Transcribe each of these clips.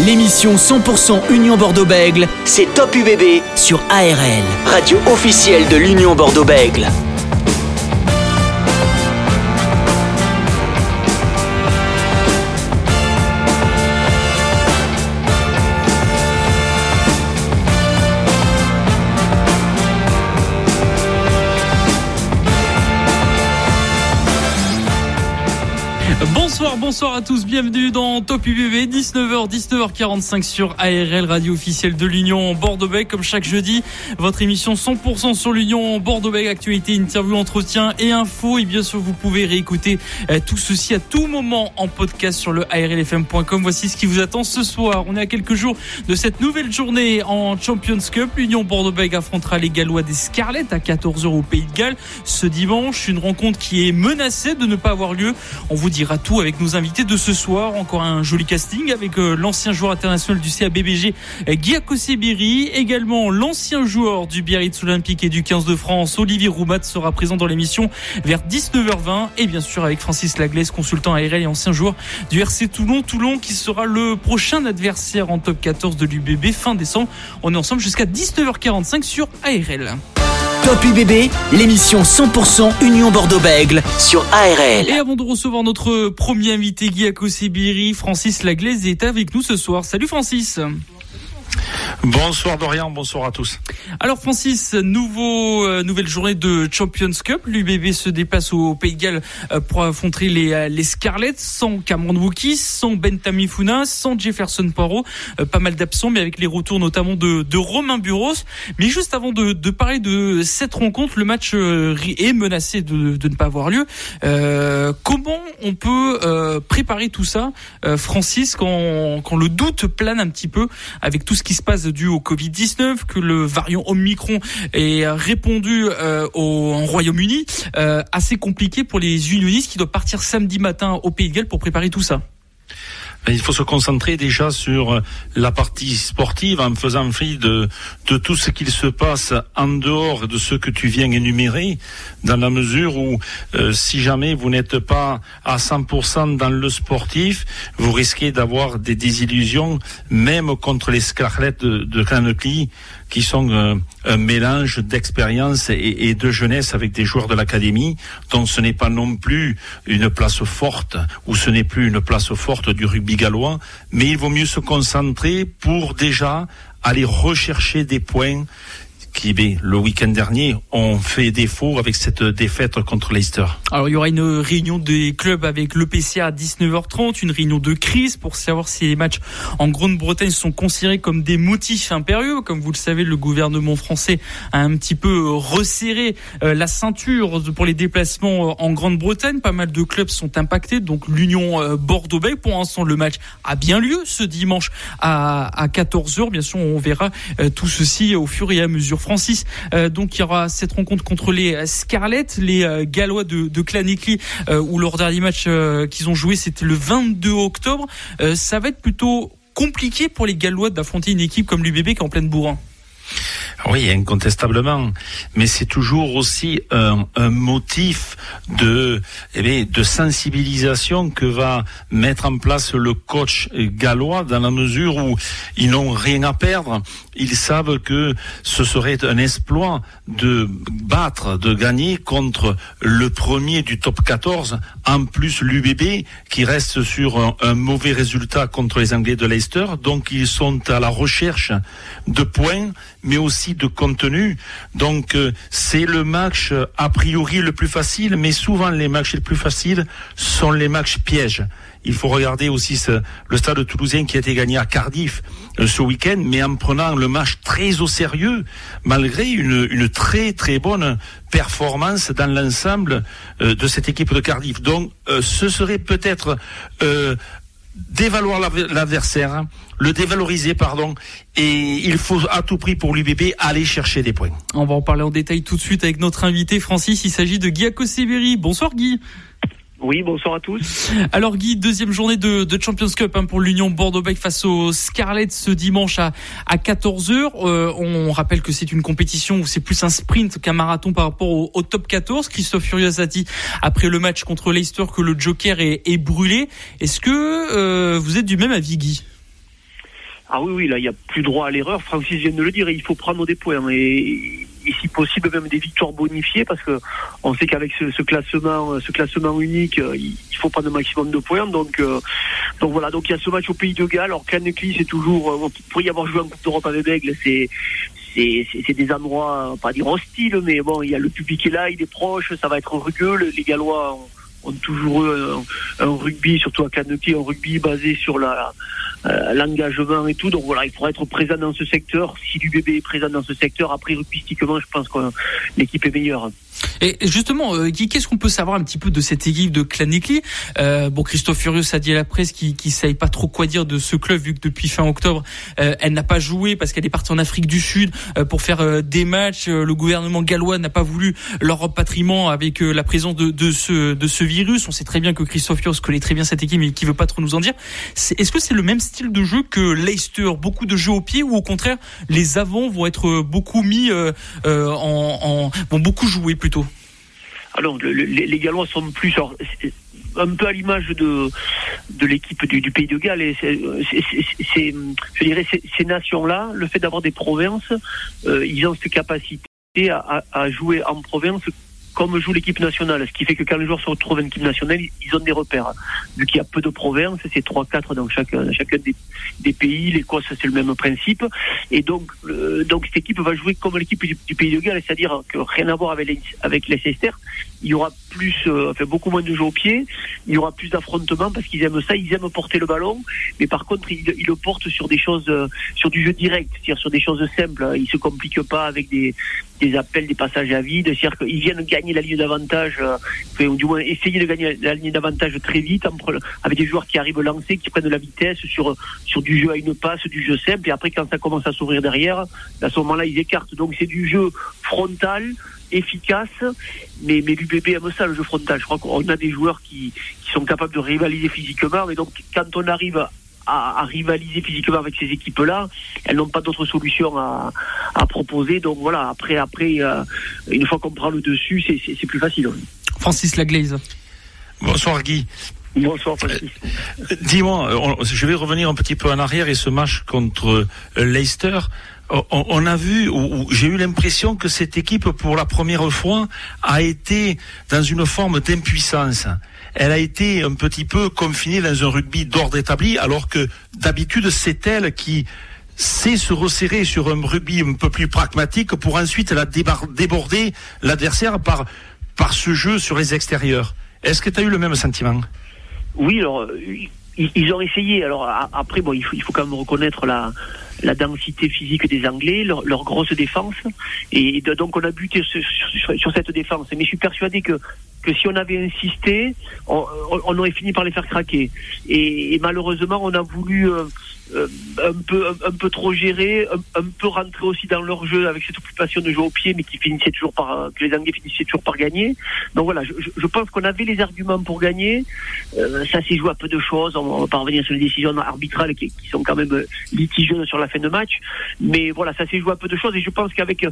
l'émission 100% Union Bordeaux-Bègle, c'est Top UBB sur ARL, radio officielle de l'Union Bordeaux-Bègle. Bonsoir, bonsoir à tous, bienvenue dans Top UBB, 19h, 19h45 sur ARL, radio officielle de l'Union Bordeaux-Bègles. Comme chaque jeudi, votre émission 100% sur l'Union Bordeaux-Bègles, actualité, interview, entretien et info. Et bien sûr, vous pouvez réécouter euh, tout ceci à tout moment en podcast sur le ARLFM.com. Voici ce qui vous attend ce soir. On est à quelques jours de cette nouvelle journée en Champions Cup. L'Union Bordeaux-Bègles affrontera les Gallois des Scarlett à 14h au Pays de Galles ce dimanche. Une rencontre qui est menacée de ne pas avoir lieu. On vous dira tout avec nos invités de ce soir. Encore un joli casting avec euh, l'ancien joueur international du CABBG, Guy Akosebiri. Également l'ancien joueur du Biarritz Olympique et du 15 de France, Olivier Roumat, sera présent dans l'émission vers 19h20. Et bien sûr avec Francis Laglaise, consultant ARL et ancien joueur du RC Toulon. Toulon qui sera le prochain adversaire en top 14 de l'UBB fin décembre. On est ensemble jusqu'à 19h45 sur ARL. Top UBB, l'émission 100% Union Bordeaux-Bègle sur ARL. Et avant de recevoir notre premier invité, Guy Akosebiri, Francis Laglaise est avec nous ce soir. Salut Francis. Bonsoir Dorian, bonsoir à tous. Alors Francis, nouveau, euh, nouvelle journée de Champions Cup. L'UBB se déplace au Pays de Galles euh, pour affronter les, euh, les Scarlets sans Cameron Wookies, sans Ben Tamifuna, sans Jefferson Poirot. pas mal d'absents, mais avec les retours notamment de, de Romain Buros. Mais juste avant de, de, parler de cette rencontre, le match est menacé de, de ne pas avoir lieu. comment on peut préparer tout ça, Francis, quand, quand le doute plane un petit peu avec tout ce qui se passe dû au Covid-19, que le variant Omicron est répondu euh, au en Royaume-Uni, euh, assez compliqué pour les unionistes qui doivent partir samedi matin au Pays de Galles pour préparer tout ça. Il faut se concentrer déjà sur la partie sportive en faisant fi de, de tout ce qu'il se passe en dehors de ce que tu viens énumérer, dans la mesure où euh, si jamais vous n'êtes pas à 100% dans le sportif, vous risquez d'avoir des désillusions, même contre les Scarlett de, de qui sont un mélange d'expérience et, de jeunesse avec des joueurs de l'académie, dont ce n'est pas non plus une place forte ou ce n'est plus une place forte du rugby gallois, mais il vaut mieux se concentrer pour déjà aller rechercher des points qui, le week-end dernier, ont fait défaut avec cette défaite contre Leicester. Alors, il y aura une réunion des clubs avec l'EPC à 19h30, une réunion de crise pour savoir si les matchs en Grande-Bretagne sont considérés comme des motifs impérieux. Comme vous le savez, le gouvernement français a un petit peu resserré euh, la ceinture pour les déplacements euh, en Grande-Bretagne. Pas mal de clubs sont impactés, donc l'Union euh, Bordeaux-Bègles. Pour l'instant, le match a bien lieu ce dimanche à 14h. Bien sûr, on verra tout ceci au fur et à mesure. Francis. Euh, donc il y aura cette rencontre contre les Scarlett, les euh, Gallois de, de Clanecly, euh, où leur dernier match qu'ils ont joué c'était le 22 octobre. ça va être plutôt compliqué pour les Gallois d'affronter une équipe comme l'UBB qui est en pleine bourrin. Oui, incontestablement. Mais c'est toujours aussi un, un motif de, eh de sensibilisation que va mettre en place le coach gallois dans la mesure où ils n'ont rien à perdre. Ils savent que ce serait un exploit de battre, de gagner contre le premier du top 14, en plus l'UBB qui reste sur un, un mauvais résultat contre les Anglais de Leicester. Donc ils sont à la recherche de points, mais aussi de contenu. Donc euh, c'est le match euh, a priori le plus facile, mais souvent les matchs les plus faciles sont les matchs pièges. Il faut regarder aussi ce, le stade toulousain qui a été gagné à Cardiff euh, ce week-end, mais en prenant le match très au sérieux, malgré une, une très très bonne performance dans l'ensemble de cette équipe de Cardiff. Donc ce serait peut-être dévaloir l'adversaire, le dévaloriser, pardon, et il faut à tout prix pour l'UBB aller chercher des points. On va en parler en détail tout de suite avec notre invité Francis, il s'agit de Guy Akoseberi. Bonsoir Guy. Oui, bonsoir à tous. Alors Guy, deuxième journée de, de Champions Cup hein, pour l'Union Bordeaux-Bègles face aux Scarlett ce dimanche à, à 14h. Euh, on rappelle que c'est une compétition où c'est plus un sprint qu'un marathon par rapport au, top 14. Christophe Furios a dit après le match contre Leicester que le Joker est, est brûlé. Est-ce que euh, vous êtes du même avis Guy? Ah oui, oui, là, il n'y a plus droit à l'erreur. Francis vient de le dire, il faut prendre des points et, si possible même des victoires bonifiées parce que on sait qu'avec ce, classement, ce classement unique, euh, il faut prendre un maximum de points. Donc, euh, donc voilà. Donc il y a ce match au Pays de Galles. Alors Canecli, c'est toujours, euh, pour y avoir joué en Coupe d'Europe avec Aigle, c'est c'est des endroits, pas dire hostiles, mais bon, il y a le public est là, il est proche, ça va être rugueux. Les Gallois ont, toujours eu un, rugby, surtout à Canecli, un rugby basé sur la euh, l'engagement et tout. Donc voilà, il faudra être présent dans ce secteur. Si du bébé est présent dans ce secteur, après rugbystiquement, je pense que l'équipe est meilleure. Et justement, euh, qu'est-ce qu'on peut savoir un petit peu de cette équipe de Clanicli euh, Bon, Christophe Furieux a dit à la presse qu'il ne savait pas trop quoi dire de ce club vu que depuis fin octobre, euh, elle n'a pas joué parce qu'elle est partie en Afrique du Sud euh, pour faire des matchs. Le gouvernement gallois n'a pas voulu leur repatriement avec la présence de, de, ce, de ce virus. On sait très bien que Christophe Furieux connaît très bien cette équipe mais qui veut pas trop nous en dire. Est-ce que c'est le même style de jeu que Leicester? Beaucoup de jeux au pied ou au contraire les avants vont être beaucoup mis en, en vont beaucoup jouer plutôt? Alors, les, Gallois sont plus un peu à l'image de de l'équipe du, Pays de Galles. Je dirais, ces, nations-là, le fait d'avoir des provinces, euh, ils ont cette capacité à, jouer en province comme joue l'équipe nationale, ce qui fait que quand les joueurs se retrouvent en équipe nationale, ils ont des repères. Vu qu'il y a peu de provinces, c'est 3-4 dans chacun, chacun des, des pays, l'Écosse c'est le même principe, et donc, donc cette équipe va jouer comme l'équipe du, Pays de Galles, c'est-à-dire que rien à voir avec les, avec Leicester, il y aura plus, euh, enfin beaucoup moins de jeux au pied, il y aura plus d'affrontements parce qu'ils aiment ça, ils aiment porter le ballon, mais par contre ils, ils le portent sur des choses, euh, sur du jeu direct, c'est-à-dire sur des choses simples, ils se compliquent pas avec des, des appels, des passages à vide, c'est-à-dire qu'ils viennent gagner la ligne d'avantage, euh, ou du moins essayer de gagner la ligne d'avantage très vite avec des joueurs qui arrivent lancés, qui prennent de la vitesse sur, sur du jeu à une passe, du jeu simple, et après quand ça commence à s'ouvrir derrière, à ce moment-là ils écartent. Donc c'est du jeu frontal, efficace, mais, mais aime ça, le jeu frontal. Je crois qu'on a des joueurs qui, sont capables de rivaliser physiquement, mais donc quand on arrive à, rivaliser physiquement avec ces équipes-là. Elles n'ont pas d'autre solution à, proposer. Donc voilà, après, après euh, une fois qu'on prend le dessus, c'est plus facile. Francis Laglaise. Bonsoir Guy. Bonsoir Francis. Euh, dis-moi, je vais revenir un petit peu en arrière et ce match contre euh, Leicester. On, a vu, ou j'ai eu l'impression que cette équipe, pour la première fois, a été dans une forme d'impuissance elle a été un petit peu confinée dans un rugby d'ordre établi, alors que d'habitude c'est elle qui sait se resserrer sur un rugby un peu plus pragmatique pour ensuite la déborder l'adversaire par, par ce jeu sur les extérieurs. Est-ce que tu as eu le même sentiment? Oui, alors euh, ils ont essayé. Alors après, bon, il faut, il faut quand même reconnaître la, la densité physique des Anglais, leur, grosse défense. Et donc on a buté sur, cette défense. Mais je suis persuadé que, que si on avait insisté, on, aurait fini par les faire craquer. Et, malheureusement, on a voulu euh, euh, un peu un, peu trop gérer, un, peu rentrer aussi dans leur jeu avec cette occupation de jouer au pied, mais qui finissait toujours par que les Anglais finissaient toujours par gagner. Donc voilà, je, je pense qu'on avait les arguments pour gagner. Euh, ça s'est joué à peu de choses. On va pas revenir sur les décisions arbitrales qui, qui sont quand même litigieuses sur la fin de match. Mais voilà, ça s'est joué à peu de choses et je pense qu'avec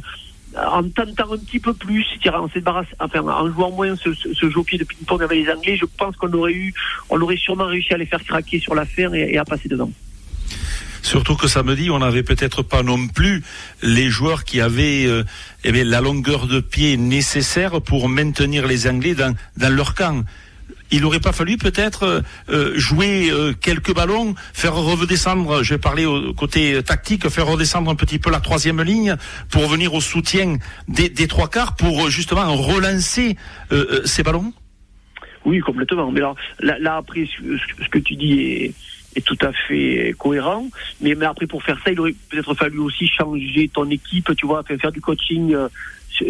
en tentant un petit peu plus, en, enfin, en jouant moins ce, jeu au pied de ping-pong avec les Anglais, je pense qu'on aurait eu, on aurait sûrement réussi à les faire craquer sur l'affaire et, et à passer devant. Surtout que samedi, on n'avait peut-être pas non plus les joueurs qui avaient euh, eh la longueur de pied nécessaire pour maintenir les Anglais dans, dans leur camp il n'aurait pas fallu peut-être euh, euh, jouer quelques ballons, faire redescendre, je vais parler au côté tactique, faire redescendre un petit peu la troisième ligne pour venir au soutien des, trois quarts pour justement relancer ces ballons? Oui, complètement. Mais là, là, après, ce que tu dis est tout à fait cohérent. Mais, mais après, pour faire ça, il aurait peut-être fallu aussi changer ton équipe, tu vois, faire du coaching euh,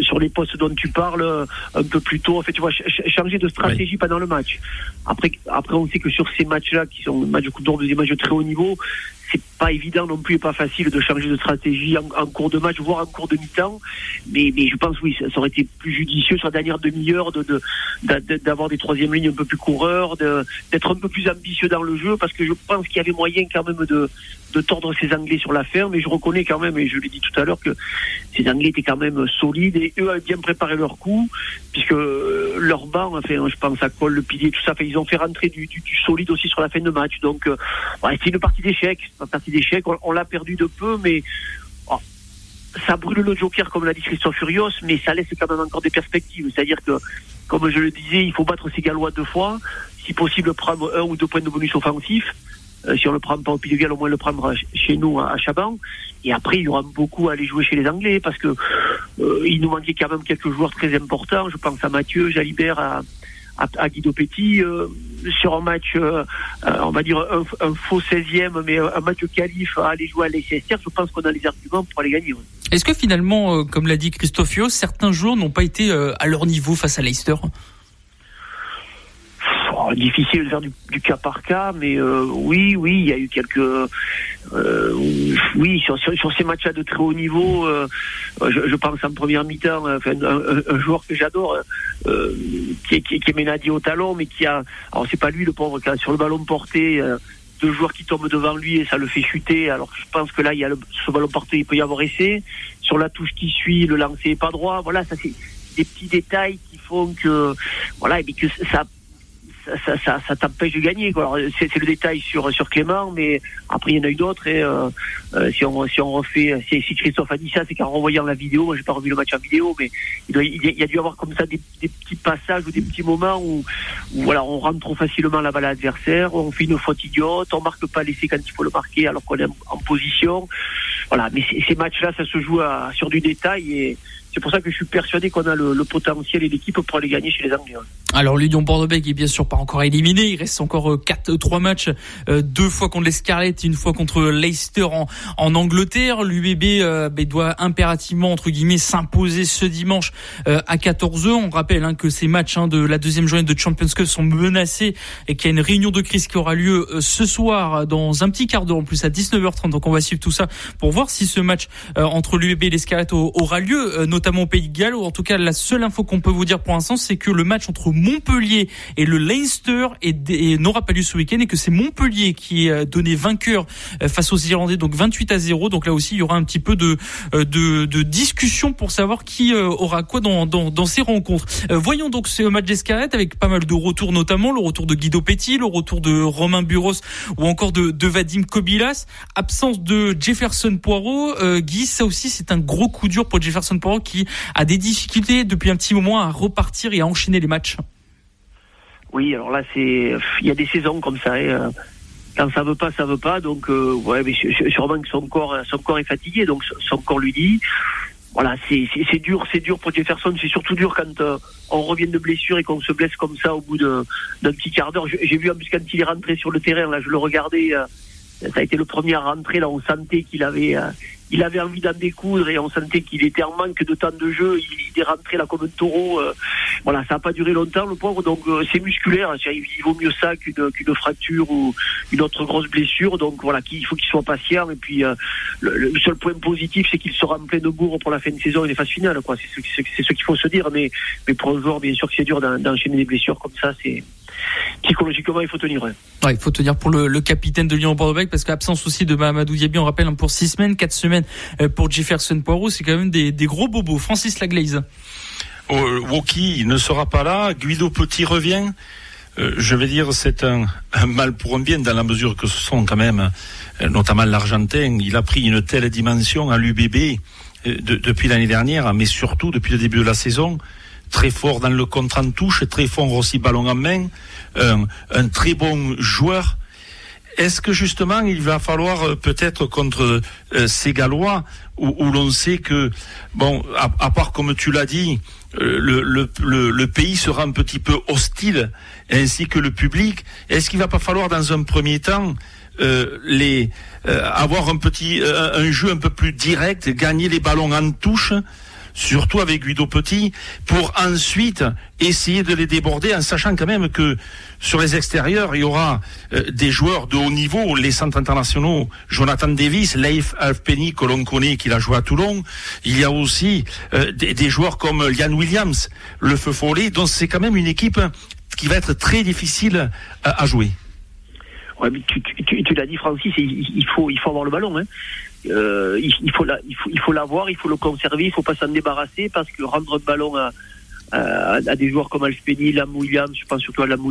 sur les postes dont tu parles euh, un peu plus tôt. En fait, tu vois, changer de stratégie pendant le match. Après, après, on sait que sur ces matchs-là, qui sont des matchs de Coupe d'Or, des matchs de très haut niveau, c'est pas évident non plus et pas facile de changer de stratégie en, cours de match, voire en cours de mi-temps. Mais, mais je pense, oui, ça, aurait été plus judicieux sur la dernière demi-heure de, d'avoir des troisièmes lignes un peu plus coureurs, d'être un peu plus ambitieux dans le jeu, parce que je pense qu'il y avait moyen quand même de, tordre ces Anglais sur la ferme. Mais je reconnais quand même, et je l'ai dit tout à l'heure, que ces Anglais étaient quand même solides et eux avaient bien préparé leur coup, puisque euh, leur banc, enfin, je pense à Cole, le pilier, tout ça, ils ont fait rentrer du, du, solide aussi sur la fin de match. Donc, euh, c'est une partie d'échec, partie d'échecs. On, l'a perdu de peu, mais oh, ça brûle le joker, comme l'a dit Christophe Furios, mais ça laisse quand même encore des perspectives. C'est-à-dire que, comme je le disais, il faut battre ces Gallois deux fois, si possible prendre un ou deux points de bonus offensif. Euh, si on le prend pas au Pays de Galles, au moins le prendre chez nous à, Chaban. Et après, il y aura beaucoup à aller jouer chez les Anglais parce que euh, il nous manquait quand même quelques joueurs très importants. Je pense à Mathieu, Jalibert, à, à, Guido Petit euh, sur un match, on va dire un, faux 16e, mais un match qualif à aller jouer à l'Leicester. Je pense qu'on a les arguments pour aller gagner. Est-ce que finalement, comme l'a dit Christophe certains joueurs n'ont pas été à leur niveau face à Leicester? Difficile de faire du, cas par cas, mais euh, oui, oui, il y a eu quelques, euh, oui, sur, ces matchs-là de très haut niveau, euh, je, pense en première mi-temps, un, joueur que j'adore, qui, qui, qui, est Ménadi au talon, mais qui a, alors c'est pas lui le pauvre, qui sur le ballon porté deux joueurs qui tombent devant lui et ça le fait chuter. Alors je pense que là, il y a le, ballon porté, il peut y avoir essai. Sur la touche qui suit, le lancer est pas droit. Voilà, ça c'est des petits détails qui font que, voilà, et que ça ça, t'empêche de gagner. C'est, le détail sur, sur Clément, mais après il y en a eu d'autres. Et euh, euh, si, on, si on refait, si, Christophe a dit ça, c'est qu'en revoyant la vidéo, moi j'ai pas revu le match en vidéo, mais il, il, y a dû avoir comme ça des, petits passages ou des petits moments où, voilà, on rentre trop facilement la balle à l'adversaire, on fait une faute idiote, on marque pas l'essai quand il faut le marquer alors qu'on est en, position. Voilà, mais ces matchs-là, ça se joue sur du détail et c'est pour ça que je suis persuadé qu'on a le, potentiel et l'équipe pour aller gagner chez les Anglais. Alors l'Union Bordeaux-Bègles est bien sûr pas encore éliminé. Il reste encore euh, quatre, trois matchs, euh, deux fois contre les Scarlets, une fois contre Leicester en, en Angleterre. L'UBB euh, ben, doit impérativement entre guillemets s'imposer ce dimanche à 14h. On rappelle hein, que ces matchs hein, de la deuxième journée de Champions Cup sont menacés et qu'il y a une réunion de crise qui aura lieu ce soir dans un petit quart d'heure en plus à 19h30. Donc on va suivre tout ça pour voir si ce match entre l'UBB et les aura lieu, au Pays de Galles, ou en tout cas la seule info qu'on peut vous dire pour l'instant, c'est que le match entre Montpellier et le Leinster n'aura pas lieu ce week-end et que c'est Montpellier qui est donné vainqueur euh, face aux Irlandais, donc 28 à 0. Donc là aussi, il y aura un petit peu de, euh, de, de discussion pour savoir qui euh, aura quoi dans, dans, dans ces rencontres. Voyons donc ce match d'escarrette avec pas mal de retours, notamment le retour de Guido Petit, le retour de Romain Buros ou encore de, de Vadim Kobilas. Absence de Jefferson Poirot. Guy, ça aussi, c'est un gros coup dur pour Jefferson Poirot qui a des difficultés depuis un petit moment à repartir et à enchaîner les matchs. Oui, alors là, c'est il y a des saisons comme ça. Euh, quand ça veut pas, ça veut pas. Donc, euh, ouais, mais sûrement que son corps, son corps est fatigué, donc son corps lui dit. Voilà, c'est dur, c'est dur pour Jefferson. C'est surtout dur quand euh, on revient de blessure et qu'on se blesse comme ça au bout d'un petit quart d'heure. J'ai vu en plus quand il est rentré sur le terrain, là, je le regardais. Ça a été le premier à rentrer. Là, on sentait qu'il avait, il avait envie d'en découdre et on sentait qu'il était en manque de temps de jeu. Il, est rentré là comme un taureau. Euh, voilà, ça n'a pas duré longtemps le pauvre. Donc euh, c'est musculaire. Il, vaut mieux ça qu'une fracture ou une autre grosse blessure. Donc voilà, il faut qu'il soit patient. Et puis euh, le, seul point positif, c'est qu'il sera en pleine bourre pour la fin de saison et les phases finales. Quoi, c'est ce, ce qu'il faut se dire. Mais mais pour un joueur, bien sûr que c'est dur d'enchaîner des blessures comme ça. C'est psychologiquement, il faut tenir. Ouais. il faut tenir pour le, capitaine de Lyon Bordeaux parce qu'absence aussi de Mahamadou Diaby, on rappelle, hein, pour six semaines, quatre semaines euh, pour Jefferson Poirot, c'est quand même des, gros bobos. Francis Laglaise. Oh, Woki ne sera pas là, Guido Petit revient. Euh, je vais dire c'est un, mal pour un bien dans la mesure que ce sont quand même, euh, notamment l'Argentin, il a pris une telle dimension à l'UBB depuis l'année dernière, mais surtout depuis le début de la saison très fort dans le contre en touche, très fort aussi ballon en main, un, très bon joueur. Est-ce que justement il va falloir euh, peut-être contre euh, ces Gallois où, l'on sait que bon à, part comme tu l'as dit euh, le, pays sera un petit peu hostile ainsi que le public est-ce qu'il va pas falloir dans un premier temps les avoir un petit un jeu un peu plus direct gagner les ballons en touche surtout avec Guido Petit, pour ensuite essayer de les déborder en sachant quand même que sur les extérieurs, il y aura euh, des joueurs de haut niveau, les centres internationaux, Jonathan Davis, Leif Alfpenny, que l'on connaît, qui a joué à Toulon. Il y a aussi euh, des, joueurs comme Lian Williams, le feu follet. Donc c'est quand même une équipe qui va être très difficile à, jouer. Ouais, tu, l'as dit, Francis, il faut, il faut avoir le ballon. Hein. Euh, il, faut il, faut, il faut l'avoir, il faut le conserver, il faut pas s'en débarrasser parce que rendre le ballon à, à, des joueurs comme Alfpeni, Lam je pense surtout à Lam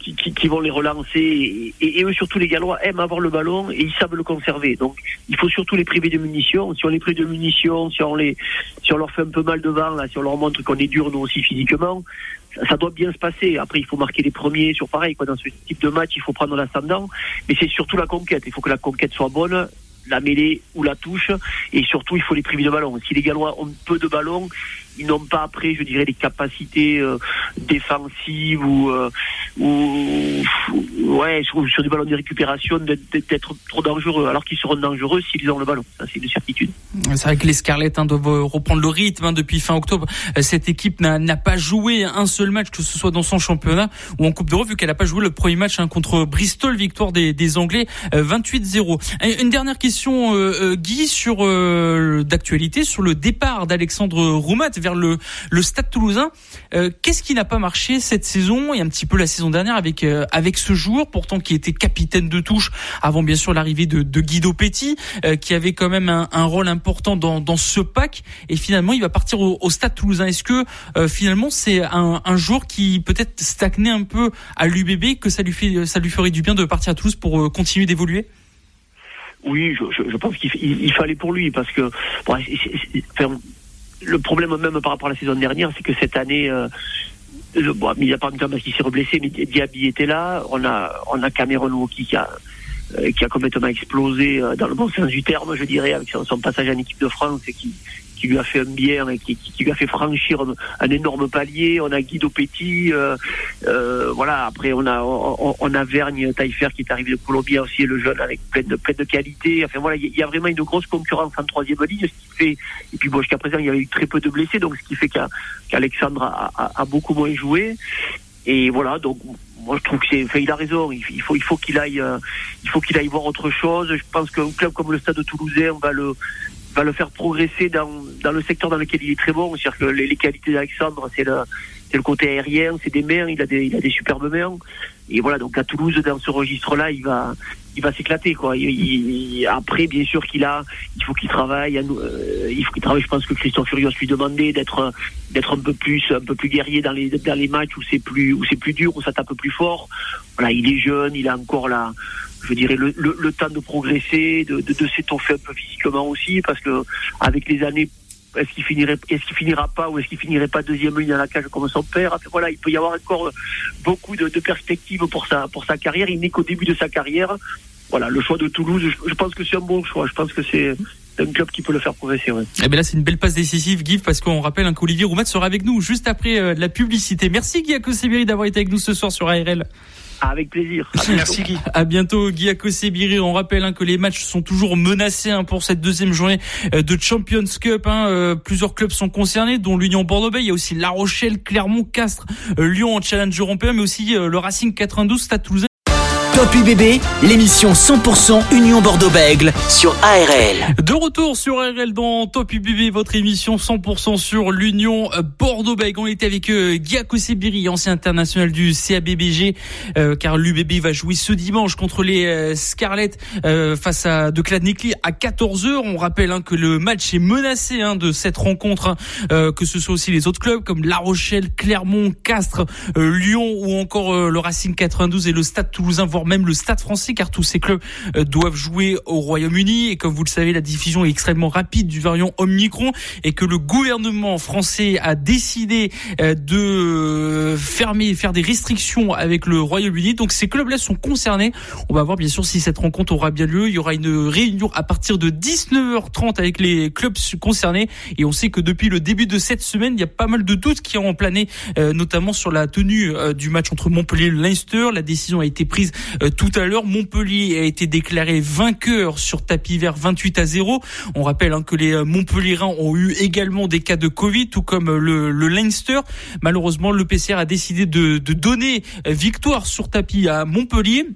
qui, qui, vont les relancer. Et, eux, surtout les Gallois, aiment avoir le ballon et ils savent le conserver. Donc, il faut surtout les priver de munitions. Si on les prive de munitions, si on, les, si on leur fait un peu mal devant, là, si on leur montre qu'on est dur, nous aussi, physiquement, ça, doit bien se passer. Après, il faut marquer les premiers sur pareil. Quoi. Dans ce type de match, il faut prendre l'ascendant. Mais c'est surtout la conquête. Il faut que la conquête soit bonne la mêlée ou la touche. Et surtout, il faut les priver de ballon. Si les Gallois ont peu de ballon, ils n'ont pas après, je dirais, les capacités euh, défensives ou, euh, ou ouais, sur, sur, du ballon de récupération d'être trop dangereux, alors qu'ils seront dangereux s'ils ont le ballon. Ça, c'est une certitude. C'est vrai que les Scarlets hein, doivent reprendre le rythme hein, depuis fin octobre. Euh, cette équipe n'a pas joué un seul match, que ce soit dans son championnat ou en Coupe d'Europe, vu qu'elle n'a pas joué le premier match hein, contre Bristol, victoire des Anglais 28-0. Une dernière question, Guy, sur d'actualité sur le départ d'Alexandre Roumat vers le, le Stade Toulousain. Euh, qu'est-ce qui n'a pas marché cette saison et un petit peu la saison dernière avec euh, avec ce joueur pourtant qui était capitaine de touche avant bien sûr l'arrivée de, de, Guido Petit euh, qui avait quand même un, un, rôle important dans, dans ce pack et finalement il va partir au, au Stade Toulousain. Est-ce que finalement c'est un, un qui peut-être stagnait un peu à l'UBB que ça lui fait ça lui ferait du bien de partir à Toulouse pour continuer d'évoluer? Oui, je, je, pense qu'il il, fallait pour lui parce que bon, le problème même par rapport à la saison dernière, c'est que cette année, euh, le, bon, il n'y a pas parce qu'il s'est reblessé, mais Diaby était là. On a, on a Cameron qui a, qui a complètement explosé euh, dans le bon sens du terme, je dirais, avec son, passage en équipe de France et qui, qui lui a fait un bien et qui, qui, lui a fait franchir un, énorme palier. On a Guido Petit, euh, euh, voilà. Après, on a on, on a Vergne Taillefer qui est arrivé de Colombie aussi, le jeune avec plein de plein de qualité. Enfin voilà, il y a vraiment une grosse concurrence en troisième ligne, ce qui fait. Et puis bon, jusqu'à présent, il y a eu très peu de blessés, donc ce qui fait qu'Alexandre a, a, a, beaucoup moins joué. Et voilà, donc moi je trouve que c'est, enfin, il a raison. Il, faut, il faut qu'il aille, euh, il faut qu'il aille voir autre chose. Je pense qu'un club comme le Stade de Toulousain va le, va le faire progresser dans, le secteur dans lequel il est très bon. C'est-à-dire que les, qualités d'Alexandre, c'est le, c'est le côté aérien, c'est des mains. Il a des, il a des superbes mains. Et voilà, donc à Toulouse, dans ce registre-là, il va, il va s'éclater quoi. Après, bien sûr qu'il a, il faut qu'il travaille. Euh, il faut qu'il travaille. Je pense que Christophe Furios lui demandait d'être, d'être un peu plus, un peu plus guerrier dans les, dans les matchs où c'est plus, où c'est plus dur, où ça tape plus fort. Voilà, il est jeune, il a encore la, je dirais le, le, temps de progresser, de, de, de s'étoffer un peu physiquement aussi, parce que avec les années est-ce qu'il finirait, est-ce qu'il finira pas ou est-ce qu'il finirait pas deuxième ligne à la cage comme son père? Voilà, il peut y avoir encore beaucoup de, de perspectives pour sa pour sa carrière. Il n'est qu'au début de sa carrière voilà, le choix de Toulouse, je, pense que c'est un bon choix. Je pense que c'est un club qui peut le faire progresser. Ouais. Eh bien là, c'est une belle passe décisive, Guy, parce qu'on rappelle hein, qu'Olivier Roumat sera avec nous juste après euh, la publicité. Merci Guy Akosebiri d'avoir été avec nous ce soir sur ARL. Avec plaisir. Merci Guy. À bientôt Guy Akosebiri. On rappelle hein, que les matchs sont toujours menacés hein, pour cette deuxième journée euh, de Champions Cup. Hein. Euh, plusieurs clubs sont concernés, dont l'Union Bordeaux-Bègles. Il y a aussi La Rochelle, Clermont, Castres, Lyon en challenge européen, mais aussi le Racing 92, Stade Toulousain. Top UBB, l'émission 100% Union Bordeaux-Bègle sur ARL. De retour sur ARL dans Top UBB, votre émission 100% sur l'Union Bordeaux-Bègle. On était avec euh, Sebiri, ancien international du CABBG, euh, car l'UBB va jouer ce dimanche contre les euh, Scarlett face à de à 14h. On rappelle hein, que le match est menacé hein, de cette rencontre, hein, que ce soit aussi les autres clubs comme La Rochelle, Clermont, Castres, Lyon ou encore le Racing 92 et le Stade Toulousain, même le Stade français, car tous ces clubs euh, doivent jouer au Royaume-Uni. Et comme vous le savez, la diffusion est extrêmement rapide du variant Omicron et que le gouvernement français a décidé euh, de fermer, faire des restrictions avec le Royaume-Uni. Donc ces clubs-là sont concernés. On va voir bien sûr si cette rencontre aura bien lieu. Il y aura une réunion à partir de 19h30 avec les clubs concernés. Et on sait que depuis le début de cette semaine, il y a pas mal de doutes qui ont plané, euh, notamment sur la tenue du match entre Montpellier et Leinster. La décision a été prise euh, tout à l'heure. Montpellier a été déclaré vainqueur sur tapis vert 28 à 0. On rappelle hein, que les euh, Montpellierins ont eu également des cas de Covid, tout comme euh, le, le Leinster. Malheureusement, le PCR a décidé de donner victoire sur tapis à Montpellier.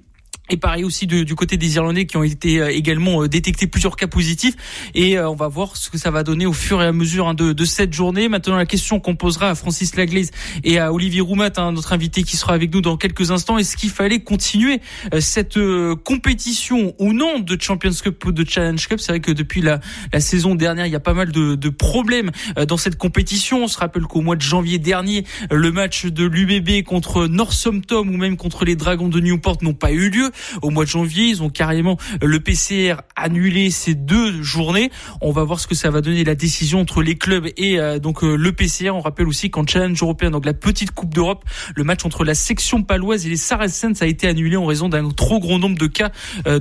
Et pareil aussi du côté des Irlandais qui ont été euh, également euh, détectés plusieurs cas positifs. Et euh, on va voir ce que ça va donner au fur et à mesure hein, de, de, cette journée. Maintenant, la question qu'on posera à Francis Laglaise et à Olivier Roumat, hein, notre invité qui sera avec nous dans quelques instants, est-ce qu'il fallait continuer cette compétition ou non de Champions Cup ou de Challenge Cup? C'est vrai que depuis la, la, saison dernière, il y a pas mal de, de problèmes dans cette compétition. On se rappelle qu'au mois de janvier dernier, le match de l'UBB contre Northampton ou même contre les Dragons de Newport n'ont pas eu lieu au mois de janvier. Ils ont carrément euh, le PCR annulé ces deux journées. On va voir ce que ça va donner la décision entre les clubs et euh, donc euh, le PCR. On rappelle aussi qu'en challenge européen, donc la petite Coupe d'Europe, le match entre la section paloise et les Saracens a été annulé en raison d'un trop gros nombre de cas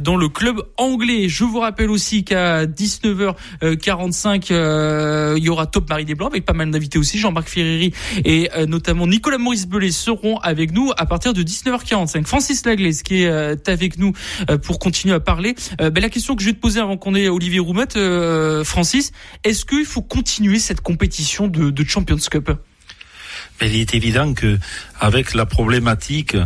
dans le club anglais. Je vous rappelle aussi qu'à 19h45, il y aura Top Marie des Blancs avec pas mal d'invités aussi. Jean-Marc Ferreri et notamment Nicolas Maurice Belay seront avec nous à partir de 19h45. Francis Laglaise qui est avec nous euh, pour continuer à parler. Euh, ben, la question que je vais te poser avant qu'on ait Olivier Roumet, euh, Francis, est-ce qu'il faut continuer cette compétition de, de Champions Cup? Il est évident que avec la problématique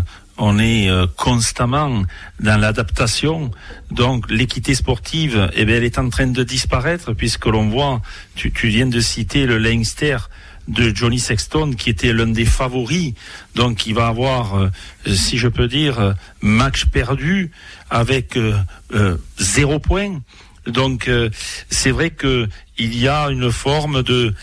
on est constamment dans l'adaptation. Donc l'équité sportive, eh bien, elle est en train de disparaître puisque l'on voit, tu, tu, viens de citer le Leinster de Johnny Sexton, qui était l'un des favoris, donc il va avoir, euh, si je peux dire, euh, match perdu avec euh, zéro point. Donc c'est vrai que il y a une forme de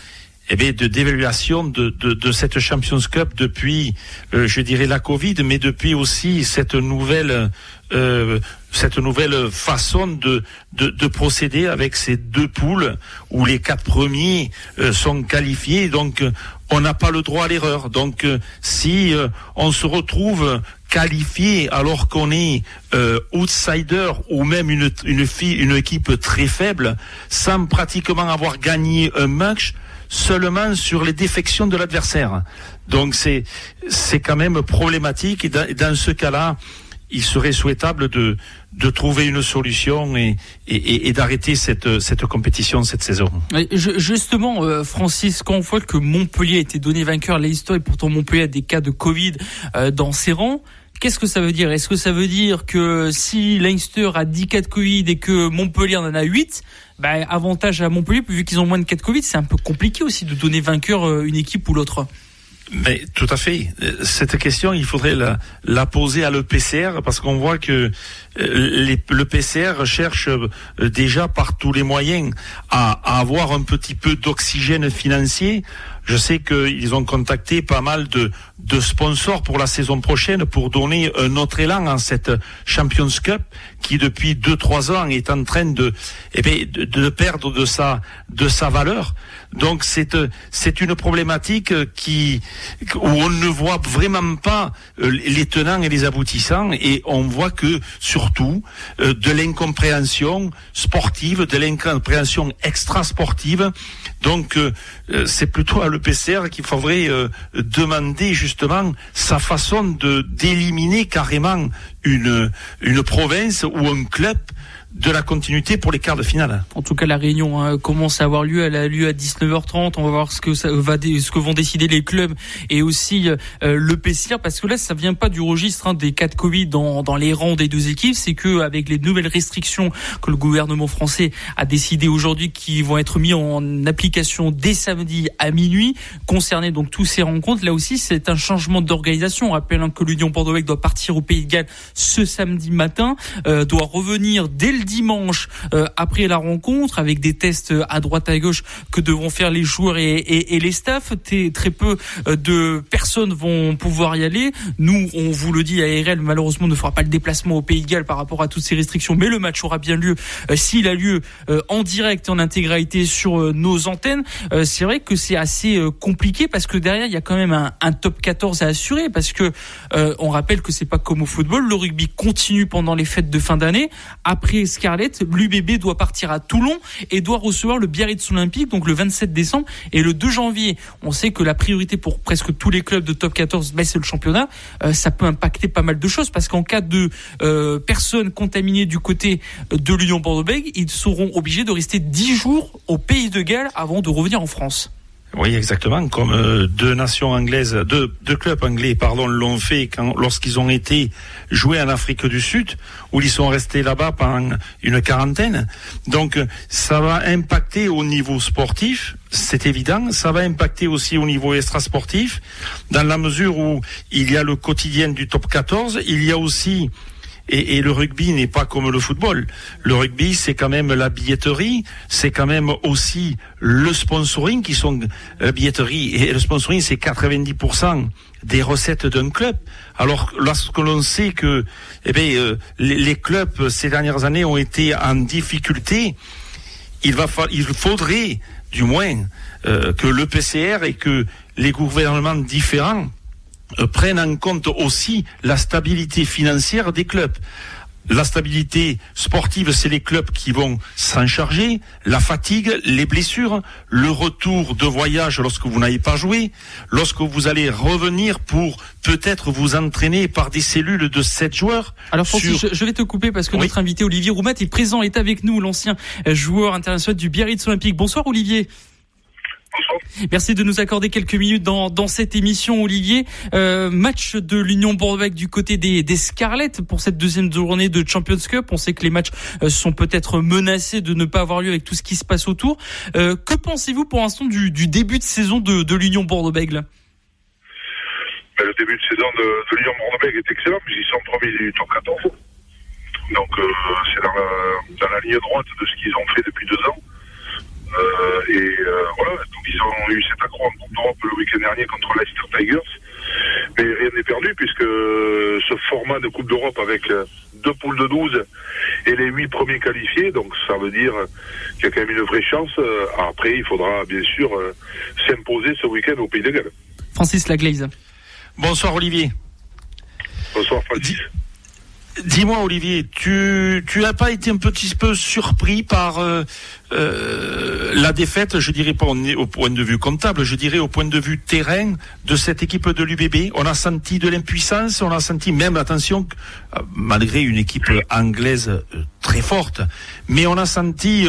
eh de d'évaluation de, de, de, cette Champions Cup depuis, je dirais, la Covid, mais depuis aussi cette nouvelle euh, cette nouvelle façon de, de, de, procéder avec ces deux poules où les quatre premiers euh, sont qualifiés. Donc, euh, on n'a pas le droit à l'erreur. Donc, si on se retrouve qualifié alors qu'on est outsider ou même une, une, fille, une équipe très faible, sans pratiquement avoir gagné un match, seulement sur les défections de l'adversaire. Donc c'est c'est quand même problématique et dans ce cas-là, il serait souhaitable de, de trouver une solution et, et, et d'arrêter cette, cette compétition cette saison. Justement, euh, Francis, quand on voit que Montpellier a été donné vainqueur à l'histoire et pourtant Montpellier a des cas de Covid euh, dans ses rangs, Qu'est-ce que ça veut dire? Est-ce que ça veut dire que si Leinster a 10 cas de Covid et que Montpellier en a 8, bah, avantage à Montpellier, vu qu'ils ont moins de cas de Covid, c'est un peu compliqué aussi de donner vainqueur euh, une équipe ou l'autre? Mais tout à fait. Cette question, il faudrait la, la poser à l'EPCR parce qu'on voit que euh, le PCR cherche euh, déjà par tous les moyens à, à avoir un petit peu d'oxygène financier. Je sais qu'ils ont contacté pas mal de, de sponsors pour la saison prochaine pour donner un autre élan en cette Champions Cup qui depuis deux trois ans est en train de, eh de, de perdre de sa de sa valeur. Donc c'est c'est une problématique qui où on ne voit vraiment pas euh, les tenants et les aboutissants et on voit que surtout euh, de l'incompréhension sportive, de l'incompréhension extra sportive. Donc euh, c'est plutôt à l'EPCR qu'il faudrait demander justement sa façon de d'éliminer carrément une une province ou un club de la continuité pour les quarts de finale. En tout cas, la réunion hein, commence à avoir lieu. Elle a lieu à 19h30. On va voir ce que ça va, ce que vont décider les clubs et aussi euh, le PCR, parce que là, ça vient pas du registre hein, des cas de Covid dans, dans les rangs des deux équipes. C'est que avec les nouvelles restrictions que le gouvernement français a décidé aujourd'hui, qui vont être mis en application dès samedi à minuit, concerner donc tous ces rencontres. Là aussi, c'est un changement d'organisation. On rappelle hein, que l'Union Bordeaux doit partir au Pays de Galles ce samedi matin, euh, doit revenir dès le dimanche euh, après la rencontre avec des tests à droite à gauche que devront faire les joueurs et, les staffs. Très peu euh, de personnes vont pouvoir y aller. Nous, on vous le dit, ARL malheureusement ne fera pas le déplacement au Pays de Galles par rapport à toutes ces restrictions, mais le match aura bien lieu euh, s'il a lieu en direct et en intégralité sur nos antennes. c'est vrai que c'est assez compliqué parce que derrière il y a quand même un, un top 14 à assurer parce que on rappelle que c'est pas comme au football, le rugby continue pendant les fêtes de fin d'année. Après Scarlett, l'UBB doit partir à Toulon et doit recevoir le Biarritz Olympique donc le 27 décembre et le 2 janvier. On sait que la priorité pour presque tous les clubs de top 14, ben, c'est le championnat. Euh, ça peut impacter pas mal de choses parce qu'en cas de euh, personnes contaminées du côté de l'Union Bordeaux-Bègles, ils seront obligés de rester 10 jours au pays de Galles avant de revenir en France. Oui, exactement. Comme euh, deux nations anglaises, deux, deux clubs anglais, pardon, l'ont fait quand, lorsqu'ils ont été joués en Afrique du Sud, où ils sont restés là-bas pendant une quarantaine. Donc, ça va impacter au niveau sportif, c'est évident. Ça va impacter aussi au niveau extrasportif, dans la mesure où il y a le quotidien du top 14, il y a aussi et, et, le rugby n'est pas comme le football. Le rugby, c'est quand même la billetterie, c'est quand même aussi le sponsoring qui sont la billetterie et le sponsoring, c'est 90% des recettes d'un club. Alors lorsque l'on sait que eh bien, euh, les, les, clubs ces dernières années ont été en difficulté, il va il faudrait du moins euh, que le PCR et que les gouvernements différents euh, prennent en compte aussi la stabilité financière des clubs. La stabilité sportive, c'est les clubs qui vont s'en charger, la fatigue, les blessures, le retour de voyage lorsque vous n'avez pas joué, lorsque vous allez revenir pour peut-être vous entraîner par des cellules de 7 joueurs. Alors Francis, sur... je, vais te couper parce que oui. notre invité Olivier Roumat est présent, est avec nous, l'ancien joueur international du Biarritz Olympique. Bonsoir Olivier. Merci de nous accorder quelques minutes dans, dans cette émission, Olivier. Euh, match de l'Union Bordeaux du côté des, des Scarlets pour cette deuxième journée de Champions Cup. On sait que les matchs euh, sont peut-être menacés de ne pas avoir lieu avec tout ce qui se passe autour. Euh, que pensez-vous pour l'instant du, début de saison de, de l'Union Bordeaux-Bègles? Ben, Le début de saison de, l'Union Bordeaux-Bègles est excellent puisqu'ils sont premiers du top 14. Donc c'est dans la ligne droite de ce qu'ils ont fait depuis deux ans. Euh, et euh, voilà, donc ils ont eu cet accro en Coupe d'Europe le week-end dernier contre Leicester Tigers. Mais rien n'est perdu puisque ce format de Coupe d'Europe avec deux poules de 12 et les huit premiers qualifiés, donc ça veut dire qu'il y a quand même une vraie chance. Après, il faudra bien sûr s'imposer ce week-end au Pays de Galles. Francis Laglaise. Bonsoir Olivier. Bonsoir Francis. Dis-moi Olivier, tu tu as pas été un petit peu surpris par euh, euh, la défaite, je dirais pas au point de vue comptable, je dirais au point de vue terrain de cette équipe de l'UBB. On a senti de l'impuissance, on a senti même attention euh, malgré une équipe anglaise très forte, mais on a senti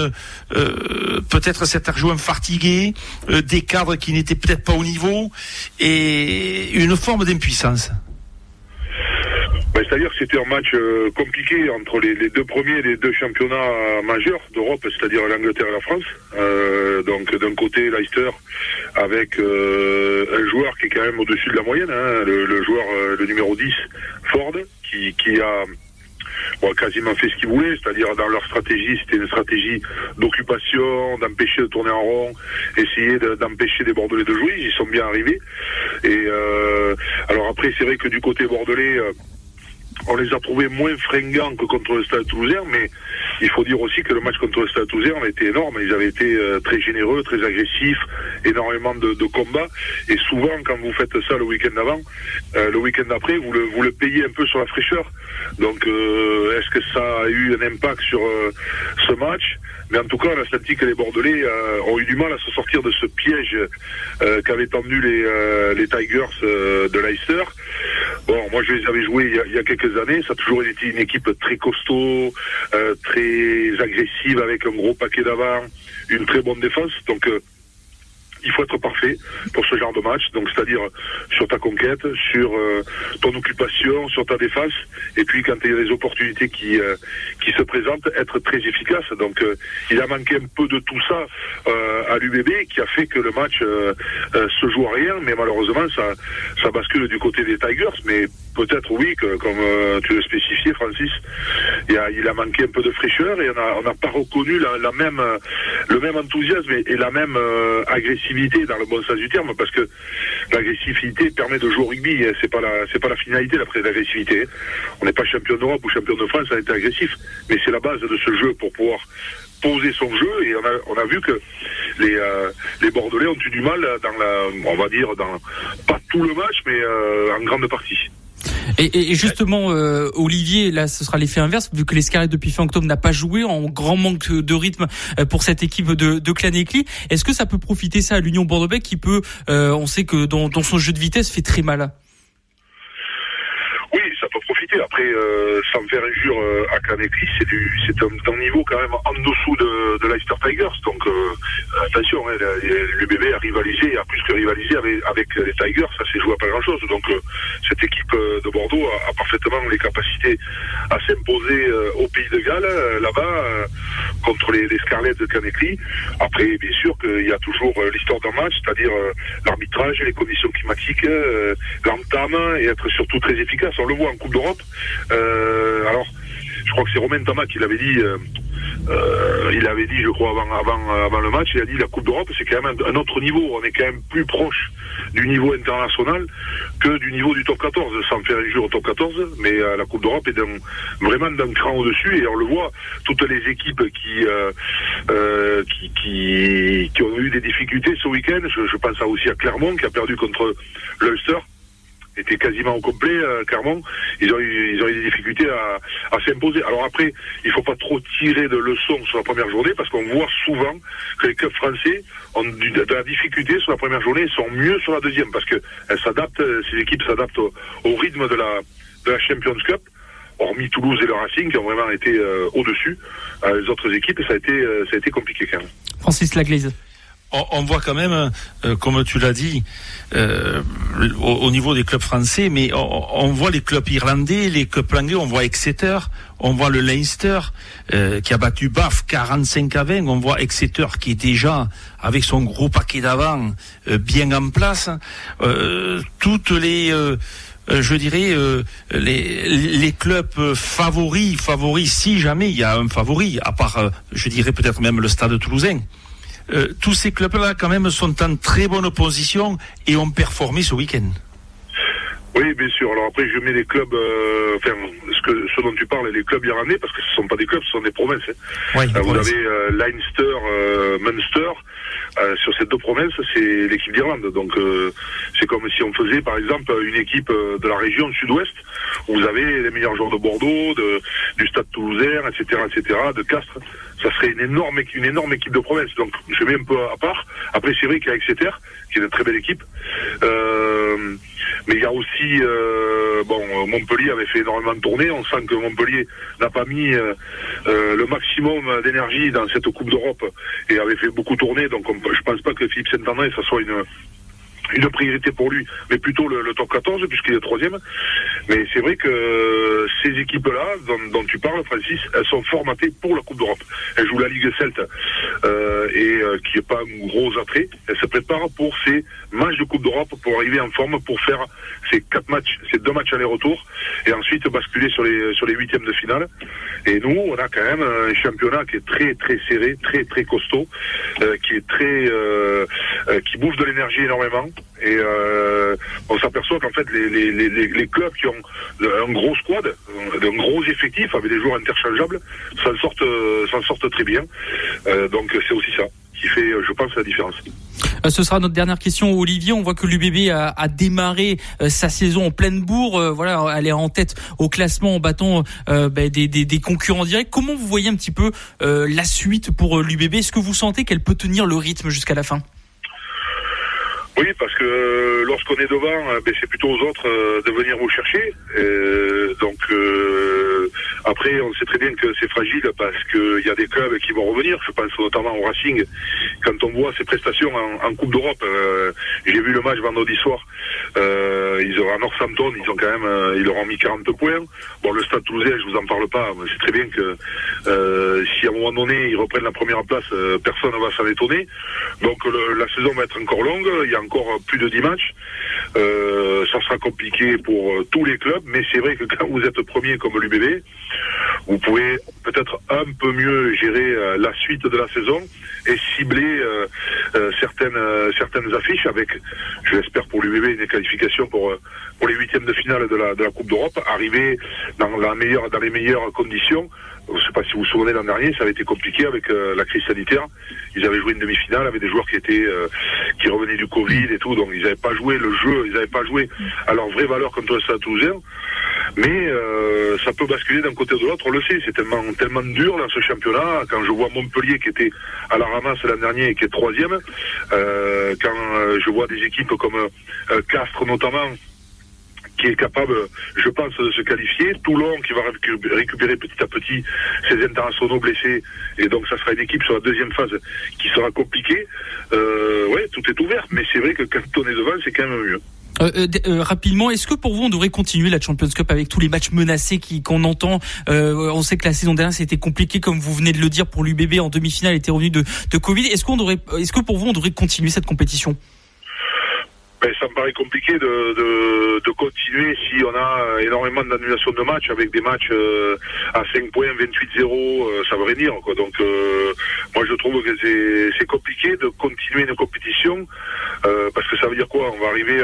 peut-être cet adjoint fatigué, des cadres qui n'étaient peut-être pas au niveau et une forme d'impuissance. C'est-à-dire que c'était un match euh, compliqué entre les, les, deux premiers des deux championnats majeurs d'Europe, c'est-à-dire l'Angleterre et la France. Euh, donc d'un côté Leicester avec euh, un joueur qui est quand même au-dessus de la moyenne, hein, le, le, joueur le numéro 10, Ford, qui, qui a bon, quasiment fait ce qu'ils voulaient, c'est-à-dire dans leur stratégie, c'était une stratégie d'occupation, d'empêcher de tourner en rond, essayer d'empêcher des Bordelais de jouer, ils y sont bien arrivés. Et euh, alors après, c'est vrai que du côté bordelais, on les a trouvés moins fringants que contre le Stade Toulousain, mais il faut dire aussi que le match contre le Stade Toulousain a été énorme. Ils avaient été euh, très généreux, très agressifs, énormément de, de, combats. Et souvent, quand vous faites ça le week-end d'avant, euh, le week-end d'après, vous le, payez un peu sur la fraîcheur. Donc, euh, est-ce que ça a eu un impact sur ce match? Mais en tout cas, on a senti que les Bordelais ont eu du mal à se sortir de ce piège qu'avaient tendu les, les Tigers de Leicester. Moi je les avais joués il y, a, quelques années. Ça a toujours été une équipe très costaud, très agressive avec un gros paquet d'avant, une très bonne défense. Donc il faut être parfait pour ce genre de match. Donc, c'est-à-dire sur ta conquête, sur euh, ton occupation, sur ta défense, et puis quand il y a des opportunités qui euh, qui se présentent, être très efficace. Donc, euh, il a manqué un peu de tout ça à l'UBB, qui a fait que le match se joue à rien. Mais malheureusement, ça ça bascule du côté des Tigers. Mais peut-être oui, que, comme tu le spécifiais, Francis, il a, manqué un peu de fraîcheur et on n'a pas reconnu la, même le même enthousiasme et, la même agressivité dans le bon sens du terme, parce que l'agressivité permet de jouer au rugby. C'est pas la, c'est pas la finalité l'agressivité. On n'est pas champion d'Europe ou champion de France à être agressif, mais c'est la base de ce jeu pour pouvoir poser son jeu et on a, on vu que les, euh, Bordelais ont eu du mal dans la, on va dire dans pas tout le match, mais euh, en grande partie. Et, justement, euh, Olivier, là, ce sera l'effet inverse, vu que les Scarlets depuis fin octobre n'a pas joué, en grand manque de rythme pour cette équipe de, de Clanecli. Est-ce que ça peut profiter ça à l'Union bordeaux qui peut, euh, on sait que dans, dans, son jeu de vitesse, fait très mal Oui, ça peut profiter. Après, euh, sans faire injure euh, à Caneclis, c'est du, c'est un, un, niveau quand même en dessous de, de Leicester Tigers. Donc euh, attention, hein, l'UBB a rivalisé, a plus que rivalisé avec, avec les Tigers. Ça s'est joué à pas grand chose. Donc euh, cette équipe euh, de Bordeaux a, a, parfaitement les capacités à s'imposer au pays de Galles là-bas contre les, les Scarlets de Caneclis. Après, bien sûr qu'il y a toujours l'histoire d'un match, c'est-à-dire l'arbitrage, les conditions climatiques, l'entame et être surtout très efficace. On le voit en Coupe d'Europe. Euh, alors, je crois que c'est Romain Thomas qui l'avait dit. Euh, euh, il avait dit, je crois, avant, le match, il a dit la Coupe d'Europe, c'est quand même un, autre niveau. On est quand même plus proche du niveau international que du niveau du top 14, sans faire un jour au top 14. Mais la Coupe d'Europe est vraiment d'un cran au-dessus. Et on le voit, toutes les équipes qui, ont eu des difficultés ce week-end, je pense aussi à Clermont, qui a perdu contre l'Ulster était quasiment au complet, euh, Clermont. Ils ont eu, des difficultés à, s'imposer. Alors après, il faut pas trop tirer de leçons sur la première journée parce qu'on voit souvent que les clubs français ont de la difficulté sur la première journée et sont mieux sur la deuxième parce que elles s'adaptent, ces équipes s'adaptent au, rythme de la, de la Champions Cup. Hormis Toulouse et le Racing qui ont vraiment été euh, au-dessus, euh, les autres équipes, ça a été, ça a été compliqué quand même. Francis Laglaise on, voit quand même, euh, comme tu l'as dit, euh, au, au, niveau des clubs français, mais on, voit les clubs irlandais, les clubs anglais, on voit Exeter, on voit le Leinster euh, qui a battu Bath 45 à 20, on voit Exeter qui est déjà avec son gros paquet d'avant bien en place. Toutes les je dirais les, les clubs favoris, favoris si jamais il y a un favori, à part, je dirais peut-être même le Stade Toulousain. Euh, tous ces clubs-là, quand même, sont en très bonne position et ont performé ce week-end. Oui, bien sûr. Alors après, je mets les clubs, euh, enfin, ce, que, ce dont tu parles, les clubs irlandais, parce que ce ne sont pas des clubs, ce sont des provinces. Hein. Euh, vous avez euh, Leinster, Munster. sur ces deux provinces, c'est l'équipe d'Irlande. Donc, c'est comme si on faisait, par exemple, une équipe de la région sud-ouest, où vous avez les meilleurs joueurs de Bordeaux, de, du Stade Toulousain, etc., etc., de Castres ça serait une énorme, une énorme équipe de province. Donc je mets un peu à part. Après c'est vrai qu'il y a Exeter, qui est une très belle équipe. Euh, mais il y a aussi, euh, bon, Montpellier avait fait énormément de tournées. On sent que Montpellier n'a pas mis euh, le maximum d'énergie dans cette Coupe d'Europe et avait fait beaucoup tourner. Donc on, je pense pas que Philippe Saint-André, ça soit une une priorité pour lui, mais plutôt le, le top 14 puisqu'il est troisième. Mais c'est vrai que ces équipes-là, dont, dont, tu parles, Francis, elles sont formatées pour la Coupe d'Europe. Elles jouent la Ligue Celte euh, et euh, qui n'est pas un gros attrait. Elles se préparent pour ces matchs de Coupe d'Europe pour arriver en forme pour faire ces quatre matchs, ces deux matchs aller-retour et ensuite basculer sur les sur les huitièmes de finale. Et nous, on a quand même un championnat qui est très très serré, très très costaud, euh, qui est très euh, euh, qui bouffe de l'énergie énormément. Et euh, on s'aperçoit qu'en fait, les, clubs qui ont un gros squad, un gros effectif, avec des joueurs interchangeables, s'en sortent, s'en sortent très bien. Euh, donc c'est aussi ça qui fait, je pense, la différence. Ce sera notre dernière question, Olivier. On voit que l'UBB a, démarré euh, sa saison en pleine bourre. Euh, voilà, elle est en tête au classement en battant euh, des, des, concurrents directs. Comment vous voyez un petit peu la suite pour l'UBB Est-ce que vous sentez qu'elle peut tenir le rythme jusqu'à la fin? Oui, parce que lorsqu'on est devant, ben, c'est plutôt aux autres de venir vous chercher. donc après, on sait très bien que c'est fragile parce qu'il y a des clubs qui vont revenir. Je pense notamment au Racing. Quand on voit ses prestations en, Coupe d'Europe, euh, j'ai vu le match vendredi soir. Euh, ils ont à Northampton, ils ont quand même, euh, ils leur ont mis 40 points. Bon, le Stade Toulousain, je vous en parle pas. Mais c'est très bien que euh, si à un moment donné ils reprennent la première place, euh, personne ne va s'en étonner. Donc le, la saison va être encore longue. Encore plus de 10 matchs. ça sera compliqué pour tous les clubs, mais c'est vrai que quand vous êtes premier comme l'UBB, vous pouvez peut-être un peu mieux gérer euh, la suite de la saison et cibler euh, euh, certaines certaines affiches avec, je l'espère pour l'UBB, une qualification pour pour les huitièmes de finale de la Coupe d'Europe, arriver dans les meilleures conditions. Je ne sais pas si vous vous souvenez l'an dernier, ça avait été compliqué avec la crise sanitaire. Ils avaient joué une demi-finale avec des joueurs qui étaient qui revenaient du Covid et tout, donc ils n'avaient pas joué le jeu, ils n'avaient pas joué à leur vraie valeur contre le Stade Toulousain. Mais euh, ça peut basculer d'un côté ou de l'autre, on le sait, c'est tellement, tellement dur dans ce championnat. Quand je vois Montpellier qui était à la ramasse l'an dernier et qui est troisième, euh, quand euh, je vois des équipes comme euh, Castres notamment, qui est capable, je pense, de se qualifier. Toulon qui va récupérer petit à petit ses internationaux blessés. Et donc ça sera une équipe sur la deuxième phase qui sera compliquée. Euh, ouais, tout est ouvert. Mais c'est vrai que quand on est devant, c'est quand même mieux. Euh, euh, euh, rapidement, est-ce que pour vous on devrait continuer la Champions Cup avec tous les matchs menacés qu'on entend On sait que la saison dernière c'était compliqué, comme vous venez de le dire pour l'UBB en demi-finale, était revenu de, de Covid. Est-ce qu'on devrait, est-ce que pour vous on devrait continuer cette compétition? Ben, ça me paraît compliqué de, de, de, continuer si on a énormément d'annulations de matchs avec des matchs euh, à 5 points, 28-0, euh, ça veut rien dire. Quoi. Donc euh, moi je trouve que c'est compliqué de continuer une compétition parce que ça veut dire quoi? On va arriver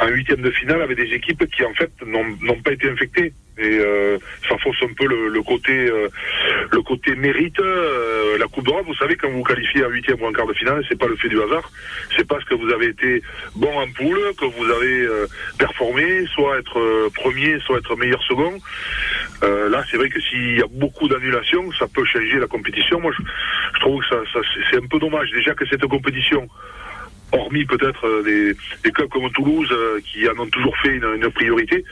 en huitième de finale avec des équipes qui en fait n'ont pas été infectées et euh, ça fausse un peu le, le côté euh, le côté mérite euh, la Coupe d'Europe. Vous savez quand vous qualifiez à huitième ou en quart de finale c'est pas le fait du hasard. C'est parce que vous avez été bon en poule que vous avez euh, performé soit être premier soit être meilleur second. Là c'est vrai que s'il y a beaucoup d'annulations ça peut changer la compétition. Moi je, je trouve que ça, ça c'est un peu dommage. Déjà que cette compétition hormis peut-être des, des, clubs comme Toulouse qui en ont toujours fait une, une priorité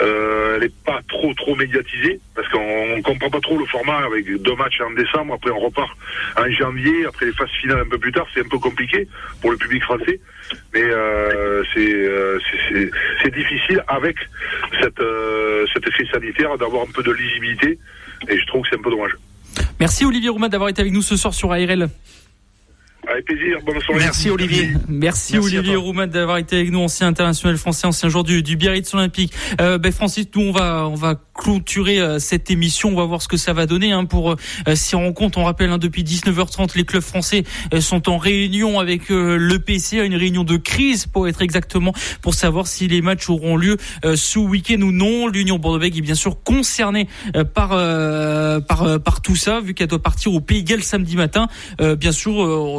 euh, elle n'est pas trop trop médiatisée parce qu'on comprend pas trop le format avec deux matchs en décembre, après on repart en janvier, après les phases finales un peu plus tard, c'est un peu compliqué pour le public français, mais euh, euh c'est difficile avec cette, euh, cet effet sanitaire d'avoir un peu de lisibilité et je trouve que c'est un peu dommage. Merci Olivier Roumat d'avoir été avec nous ce soir sur ARL. Avec plaisir. Bonne soirée. Merci Olivier. Merci, Olivier Roumat d'avoir été avec nous, ancien international français, ancien joueur du, du Biarritz Olympique. Euh, ben Francis, nous on va on va clôturer euh, cette émission. On va voir ce que ça va donner hein, pour euh, on compte. On rappelle hein, depuis 19h30, les clubs français euh, sont en réunion avec le PC, une réunion de crise pour être exactement pour savoir si les matchs auront lieu ce week-end ou non. L'Union Bordeaux-Bègles est bien sûr concernée par par par tout ça, vu qu'elle doit partir au Pays Galles samedi matin. bien sûr,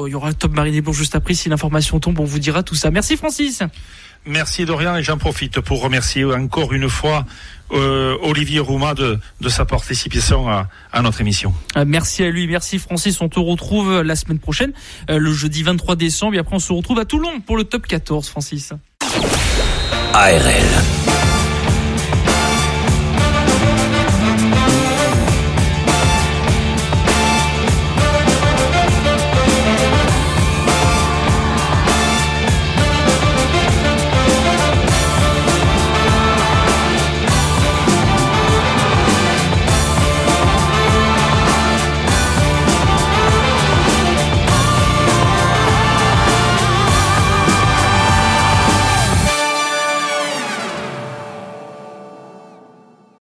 il y aura Top Marie Desbourgs juste après. Si l'information tombe, on vous dira tout ça. Merci Francis. Merci Dorian et j'en profite pour remercier encore une fois euh, Olivier Rouma de, de, sa participation à, à, notre émission. Euh, merci à lui, merci Francis. On te retrouve la semaine prochaine, euh, le jeudi 23 décembre. Et après, on se retrouve à Toulon pour le top 14, Francis. ARL.